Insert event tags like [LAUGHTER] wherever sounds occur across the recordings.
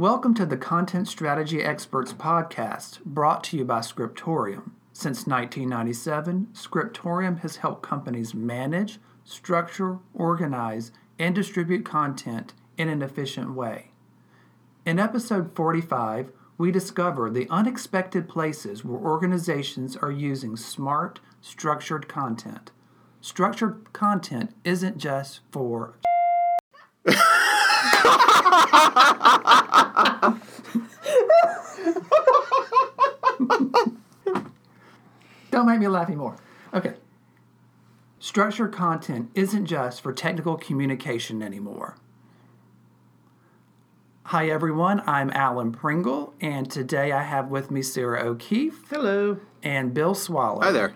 Welcome to the Content Strategy Experts podcast, brought to you by Scriptorium. Since 1997, Scriptorium has helped companies manage, structure, organize, and distribute content in an efficient way. In episode 45, we discover the unexpected places where organizations are using smart, structured content. Structured content isn't just for [LAUGHS] [LAUGHS] Don't make me laugh anymore. Okay. Structured content isn't just for technical communication anymore. Hi, everyone. I'm Alan Pringle, and today I have with me Sarah O'Keefe. Hello. And Bill Swallow. Hi there.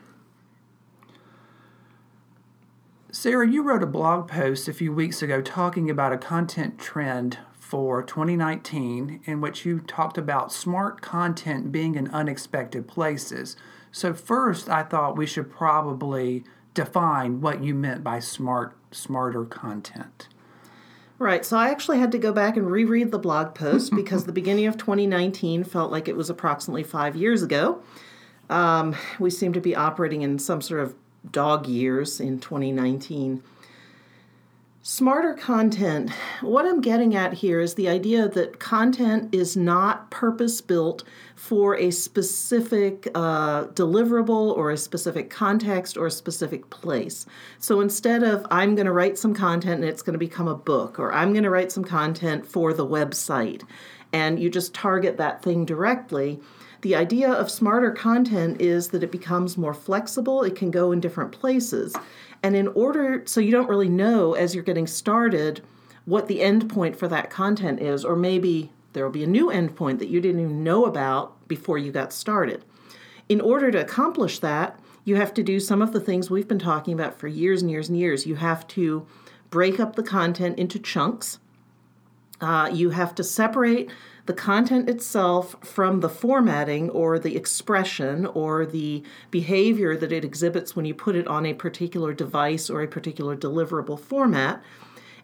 Sarah, you wrote a blog post a few weeks ago talking about a content trend for 2019 in which you talked about smart content being in unexpected places. So, first, I thought we should probably define what you meant by smart, smarter content. Right. So I actually had to go back and reread the blog post [LAUGHS] because the beginning of 2019 felt like it was approximately five years ago. Um, we seem to be operating in some sort of dog years in 2019. Smarter content, what I'm getting at here is the idea that content is not purpose built for a specific uh, deliverable or a specific context or a specific place. So instead of, I'm going to write some content and it's going to become a book, or I'm going to write some content for the website, and you just target that thing directly the idea of smarter content is that it becomes more flexible, it can go in different places. And in order, so you don't really know as you're getting started what the end point for that content is, or maybe there will be a new endpoint that you didn't even know about before you got started. In order to accomplish that, you have to do some of the things we've been talking about for years and years and years. You have to break up the content into chunks. Uh, you have to separate the content itself from the formatting or the expression or the behavior that it exhibits when you put it on a particular device or a particular deliverable format.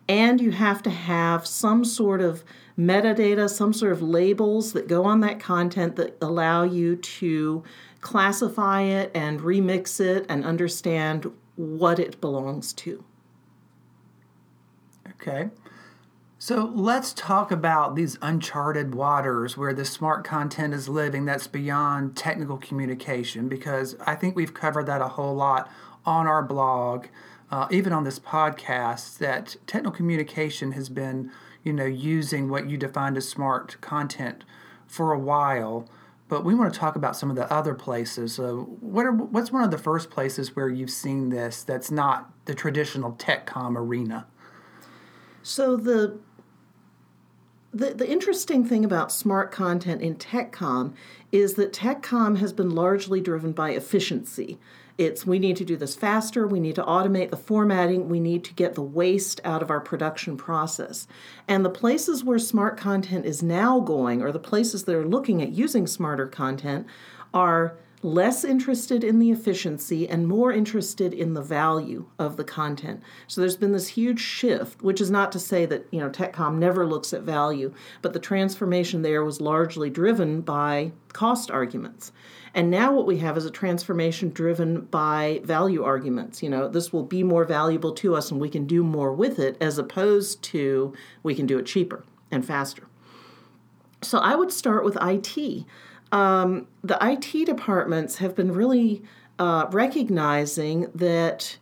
And you have to have some sort of metadata, some sort of labels that go on that content that allow you to classify it and remix it and understand what it belongs to. Okay. So let's talk about these uncharted waters where the smart content is living that's beyond technical communication, because I think we've covered that a whole lot on our blog, uh, even on this podcast, that technical communication has been, you know, using what you defined as smart content for a while. But we want to talk about some of the other places. So what are, what's one of the first places where you've seen this that's not the traditional TechCom arena? So the the, the interesting thing about smart content in TechCom is that TechCom has been largely driven by efficiency. It's we need to do this faster, we need to automate the formatting, we need to get the waste out of our production process. And the places where smart content is now going, or the places that are looking at using smarter content, are less interested in the efficiency and more interested in the value of the content. So there's been this huge shift, which is not to say that, you know, TechCom never looks at value, but the transformation there was largely driven by cost arguments. And now what we have is a transformation driven by value arguments. You know, this will be more valuable to us and we can do more with it as opposed to we can do it cheaper and faster. So I would start with IT um, the IT departments have been really uh, recognizing that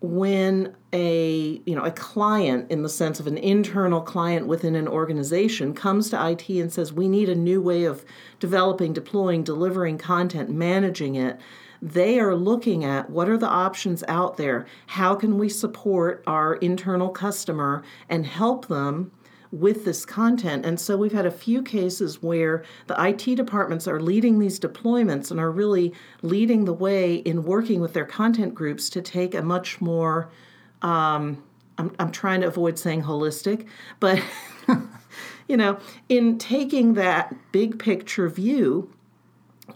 when a you know a client in the sense of an internal client within an organization comes to IT and says we need a new way of developing deploying delivering content managing it they are looking at what are the options out there how can we support our internal customer and help them with this content. And so we've had a few cases where the IT departments are leading these deployments and are really leading the way in working with their content groups to take a much more, um, I'm, I'm trying to avoid saying holistic, but, [LAUGHS] you know, in taking that big picture view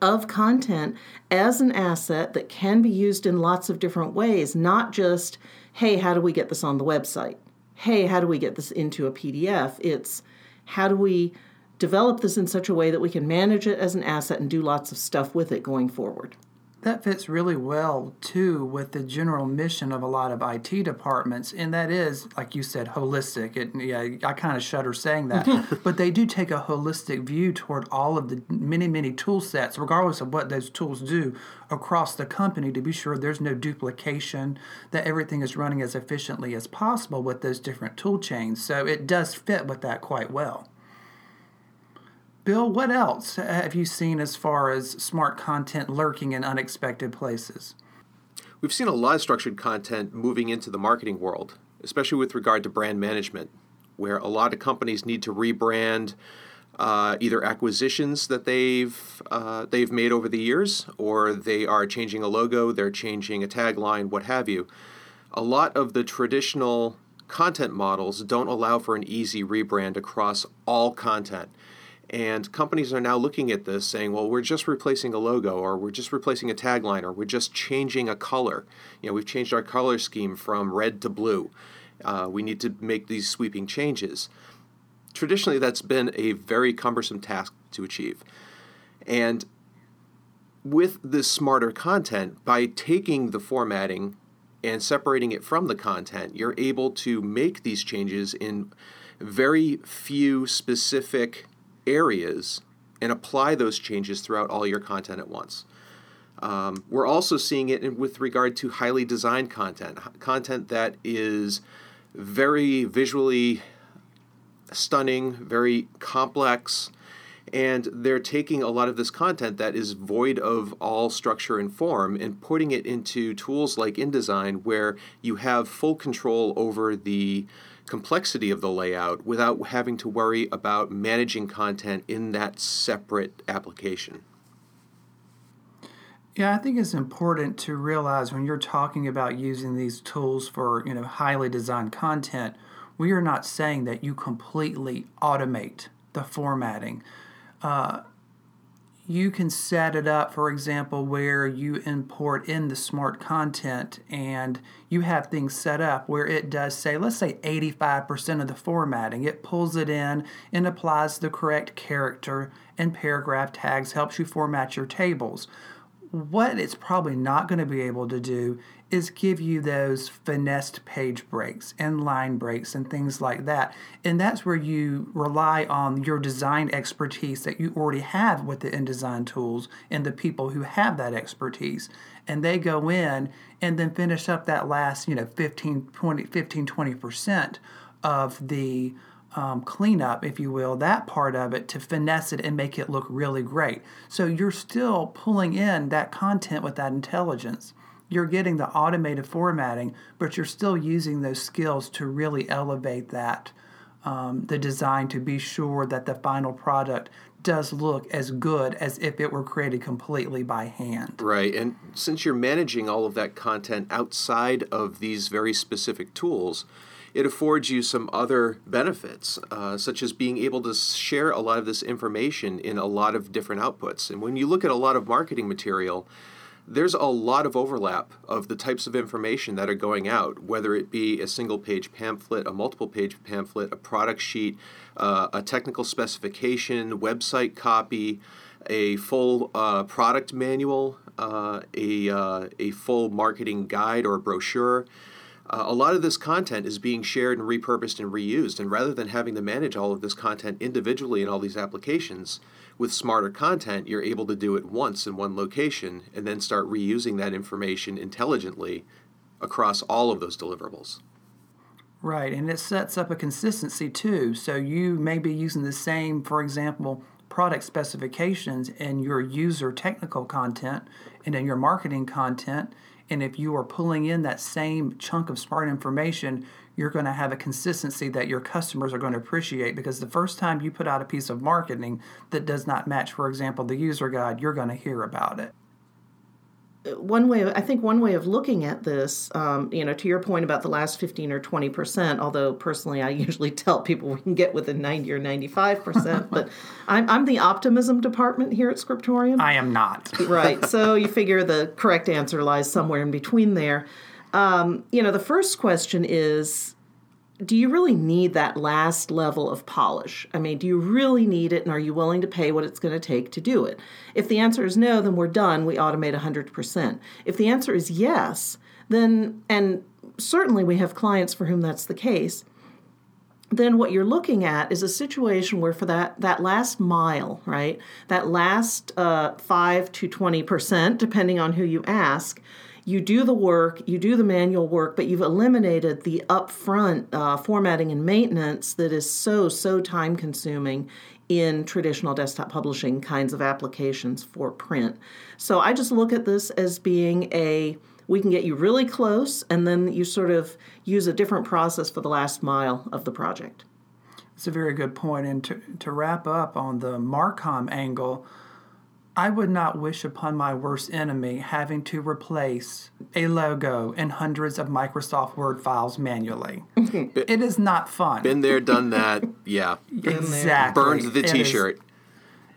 of content as an asset that can be used in lots of different ways, not just, hey, how do we get this on the website? Hey, how do we get this into a PDF? It's how do we develop this in such a way that we can manage it as an asset and do lots of stuff with it going forward. That fits really well too with the general mission of a lot of IT departments, and that is, like you said, holistic. It, yeah, I kind of shudder saying that, [LAUGHS] but they do take a holistic view toward all of the many, many tool sets, regardless of what those tools do across the company, to be sure there's no duplication, that everything is running as efficiently as possible with those different tool chains. So it does fit with that quite well. Bill, what else have you seen as far as smart content lurking in unexpected places? We've seen a lot of structured content moving into the marketing world, especially with regard to brand management, where a lot of companies need to rebrand uh, either acquisitions that they've uh, they've made over the years, or they are changing a logo, they're changing a tagline, what have you. A lot of the traditional content models don't allow for an easy rebrand across all content. And companies are now looking at this saying, well, we're just replacing a logo, or we're just replacing a tagline, or we're just changing a color. You know, we've changed our color scheme from red to blue. Uh, we need to make these sweeping changes. Traditionally, that's been a very cumbersome task to achieve. And with this smarter content, by taking the formatting and separating it from the content, you're able to make these changes in very few specific areas and apply those changes throughout all your content at once. Um, we're also seeing it in, with regard to highly designed content, content that is very visually stunning, very complex, and they're taking a lot of this content that is void of all structure and form and putting it into tools like InDesign where you have full control over the complexity of the layout without having to worry about managing content in that separate application. Yeah, I think it's important to realize when you're talking about using these tools for, you know, highly designed content, we are not saying that you completely automate the formatting. Uh, you can set it up, for example, where you import in the smart content and you have things set up where it does say, let's say 85% of the formatting. It pulls it in and applies the correct character and paragraph tags, helps you format your tables. What it's probably not going to be able to do is give you those finessed page breaks and line breaks and things like that. And that's where you rely on your design expertise that you already have with the InDesign tools and the people who have that expertise. And they go in and then finish up that last, you know, 15, 20, 15, 20% of the um, cleanup, if you will, that part of it to finesse it and make it look really great. So you're still pulling in that content with that intelligence you're getting the automated formatting, but you're still using those skills to really elevate that um, the design to be sure that the final product does look as good as if it were created completely by hand. Right. And since you're managing all of that content outside of these very specific tools, it affords you some other benefits, uh, such as being able to share a lot of this information in a lot of different outputs. And when you look at a lot of marketing material, there's a lot of overlap of the types of information that are going out, whether it be a single page pamphlet, a multiple page pamphlet, a product sheet, uh, a technical specification, website copy, a full uh, product manual, uh, a, uh, a full marketing guide or brochure. Uh, a lot of this content is being shared and repurposed and reused. And rather than having to manage all of this content individually in all these applications, with smarter content, you're able to do it once in one location and then start reusing that information intelligently across all of those deliverables. Right, and it sets up a consistency too. So you may be using the same, for example, product specifications in your user technical content and in your marketing content. And if you are pulling in that same chunk of smart information, you're going to have a consistency that your customers are going to appreciate because the first time you put out a piece of marketing that does not match, for example, the user guide, you're going to hear about it. One way i think one way of looking at this um, you know to your point about the last 15 or 20 percent although personally i [LAUGHS] usually tell people we can get within 90 or 95 percent but [LAUGHS] I'm, I'm the optimism department here at scriptorium. I am not. Right so [LAUGHS] you figure the correct answer lies somewhere in between there um, you know the first question is do you really need that last level of polish? I mean, do you really need it and are you willing to pay what it's going to take to do it? If the answer is no, then we're done. We automate 100%. If the answer is yes, then, and certainly we have clients for whom that's the case, then what you're looking at is a situation where for that, that last mile, right, that last uh, 5 to 20%, depending on who you ask, you do the work, you do the manual work, but you've eliminated the upfront uh, formatting and maintenance that is so, so time consuming in traditional desktop publishing kinds of applications for print. So I just look at this as being a we can get you really close and then you sort of use a different process for the last mile of the project. It's a very good point. And to, to wrap up on the Marcom angle, I would not wish upon my worst enemy having to replace a logo in hundreds of Microsoft Word files manually. [LAUGHS] it is not fun. Been there, done that. [LAUGHS] Yeah. exactly. Burned the T-shirt.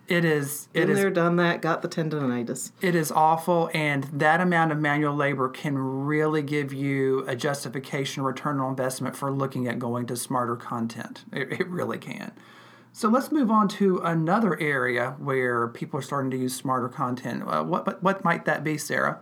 It is. It Been It is. there, done that, got the tendonitis. It is awful, and that amount of manual labor can really give you a justification, return on investment for looking at going to smarter content. It, it really can. So let's move on to another area where people are starting to use smarter content. Uh, what, what what might that be, Sarah?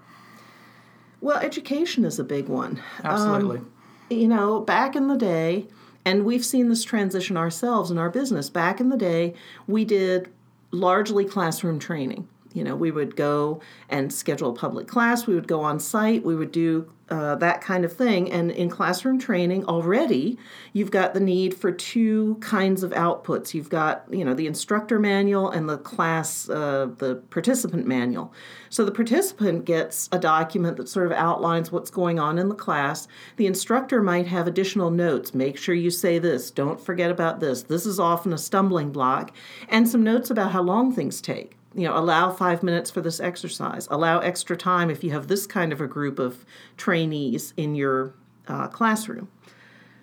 Well, education is a big one. Absolutely. Um, you know, back in the day, and we've seen this transition ourselves in our business. Back in the day, we did largely classroom training. You know, we would go and schedule a public class, we would go on site, we would do uh, that kind of thing. And in classroom training, already you've got the need for two kinds of outputs. You've got, you know, the instructor manual and the class, uh, the participant manual. So the participant gets a document that sort of outlines what's going on in the class. The instructor might have additional notes. Make sure you say this. Don't forget about this. This is often a stumbling block. And some notes about how long things take you know allow five minutes for this exercise. Allow extra time if you have this kind of a group of trainees in your uh, classroom.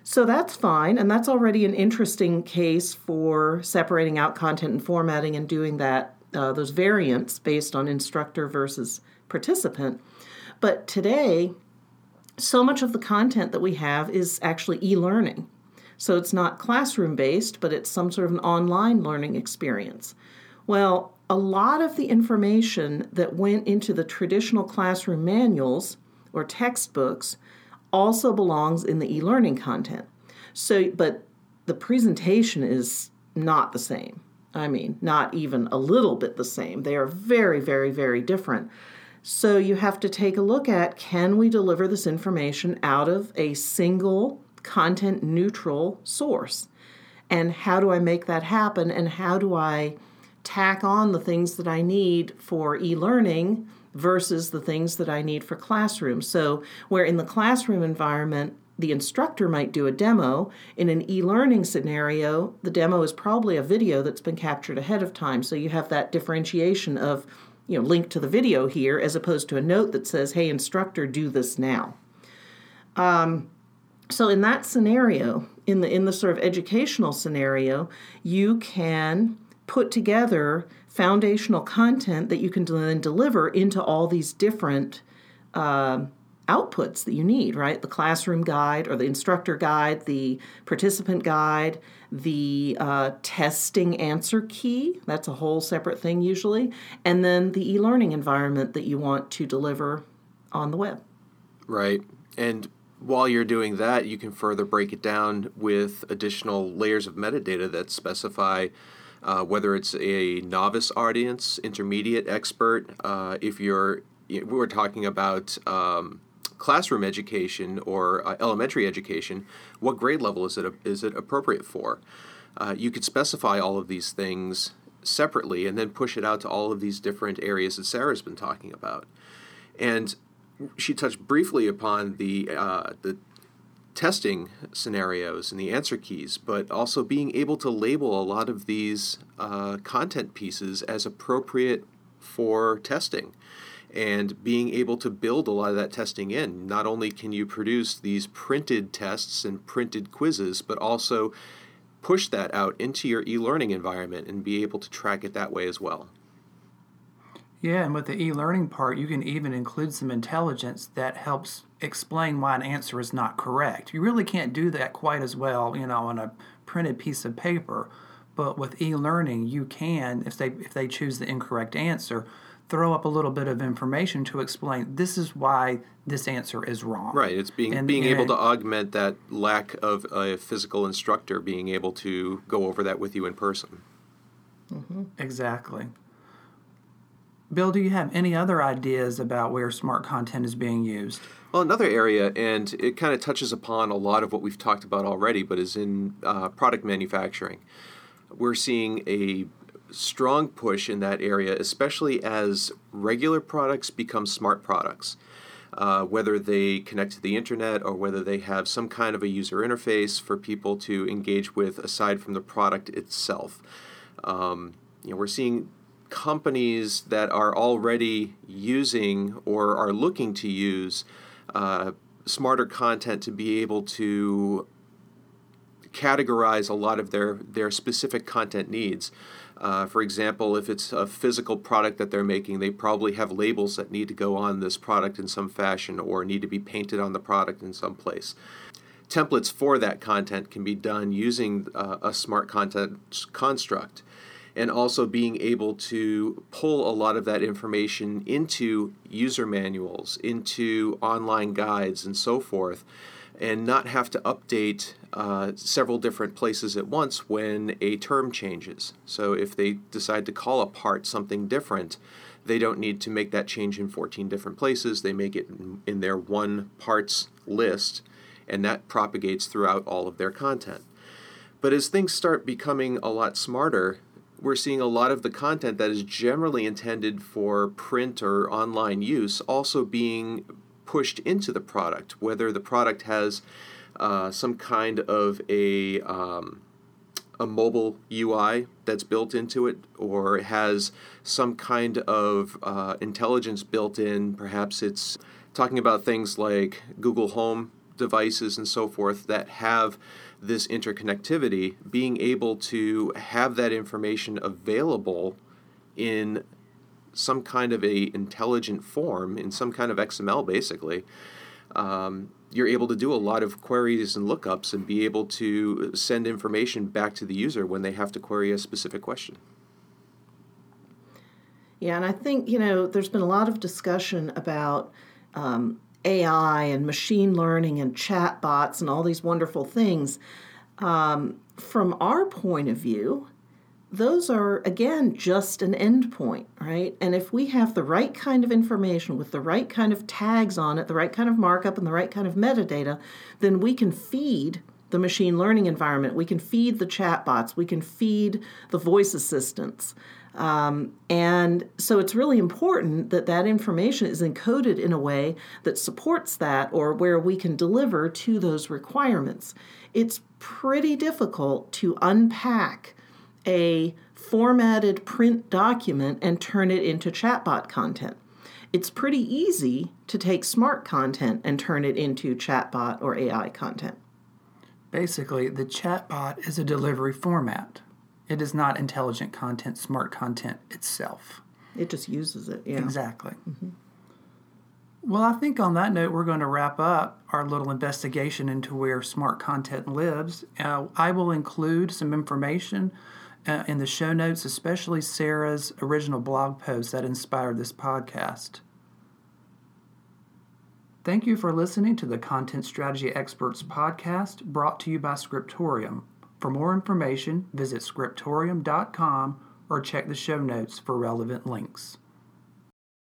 So that's fine and that's already an interesting case for separating out content and formatting and doing that uh, those variants based on instructor versus participant. But today so much of the content that we have is actually e-learning. So it's not classroom based but it's some sort of an online learning experience well a lot of the information that went into the traditional classroom manuals or textbooks also belongs in the e-learning content. So but the presentation is not the same. I mean, not even a little bit the same. They are very very very different. So you have to take a look at can we deliver this information out of a single content neutral source? And how do I make that happen and how do I tack on the things that I need for e learning versus the things that I need for classroom. So, where in the classroom environment, the instructor might do a demo, in an e learning scenario, the demo is probably a video that's been captured ahead of time. So, you have that differentiation of you know, link to the video here as opposed to a note that says, hey, instructor, do this now. Um, so in that scenario, in the in the sort of educational scenario, you can put together foundational content that you can then deliver into all these different uh, outputs that you need, right? The classroom guide or the instructor guide, the participant guide, the uh, testing answer key, that's a whole separate thing usually, and then the e learning environment that you want to deliver on the web. Right. And while you're doing that, you can further break it down with additional layers of metadata that specify uh, whether it's a novice audience, intermediate, expert. Uh, if you're, we were talking about um, classroom education or uh, elementary education, what grade level is it is it appropriate for? Uh, you could specify all of these things separately and then push it out to all of these different areas that Sarah's been talking about. And she touched briefly upon the uh, the testing scenarios and the answer keys, but also being able to label a lot of these uh, content pieces as appropriate for testing and being able to build a lot of that testing in. Not only can you produce these printed tests and printed quizzes, but also push that out into your e learning environment and be able to track it that way as well. Yeah, and with the e learning part, you can even include some intelligence that helps explain why an answer is not correct. You really can't do that quite as well, you know, on a printed piece of paper. But with e learning, you can, if they, if they choose the incorrect answer, throw up a little bit of information to explain this is why this answer is wrong. Right. It's being And- being able and- to augment that lack of a physical instructor being able to go over that with you in person. Mm-hmm, exactly. Bill, do you have any other ideas about where smart content is being used? Well, another area, and it kind of touches upon a lot of what we've talked about already, but is in uh, product manufacturing. We're seeing a strong push in that area, especially as regular products become smart products. Uh, whether they connect to the internet or whether they have some kind of a user interface for people to engage with aside from the product itself. Um, you know, we're seeing companies that are already using or are looking to use uh, smarter content to be able to categorize a lot of their, their specific content needs. Uh, for example, if it's a physical product that they're making, they probably have labels that need to go on this product in some fashion or need to be painted on the product in some place. Templates for that content can be done using uh, a smart content construct and also being able to pull a lot of that information into user manuals, into online guides, and so forth, and not have to update uh, several different places at once when a term changes. So if they decide to call a part something different, they don't need to make that change in 14 different places. They make it in, their one parts list, and that propagates throughout all of their content. But as things start becoming a lot smarter, we're seeing a lot of the content that is generally intended for print or online use also being pushed into the product, whether the product has uh, some kind of a um, a mobile UI that's built into it, or has some kind of uh, intelligence built in. Perhaps it's talking about things like Google Home devices and so forth that have this interconnectivity, being able to have that information available in some kind of a intelligent form, in some kind of XML, basically. Um, you're able to do a lot of queries and lookups and be able to send information back to the user when they have to query a specific question. Yeah, and I think, you know, there's been a lot of discussion about um, AI and machine learning and chatbots and all these wonderful things. Um, from our point of view, those are, again, just an endpoint, right? And if we have the right kind of information with the right kind of tags on it, the right kind of markup, and the right kind of metadata, then we can feed the machine learning environment. We can feed the chatbots. We can feed the voice assistants. Um, and so it's really important that that information is encoded in a way that supports that or where we can deliver to those requirements. It's pretty difficult to unpack a formatted print document and turn it into chatbot content. It's pretty easy to take smart content and turn it into chatbot or AI content. Basically, the chatbot is a delivery format. It is not intelligent content, smart content itself. It just uses it. Yeah. Exactly. Well, I think on that note, we're going to wrap up our little investigation into where smart content lives. Uh, I will include some information uh, in the show notes, especially Sarah's original blog post that inspired this podcast. Thank you for listening to the Content Strategy Experts podcast brought to you by Scriptorium. For more information, visit scriptorium.com or check the show notes for relevant links.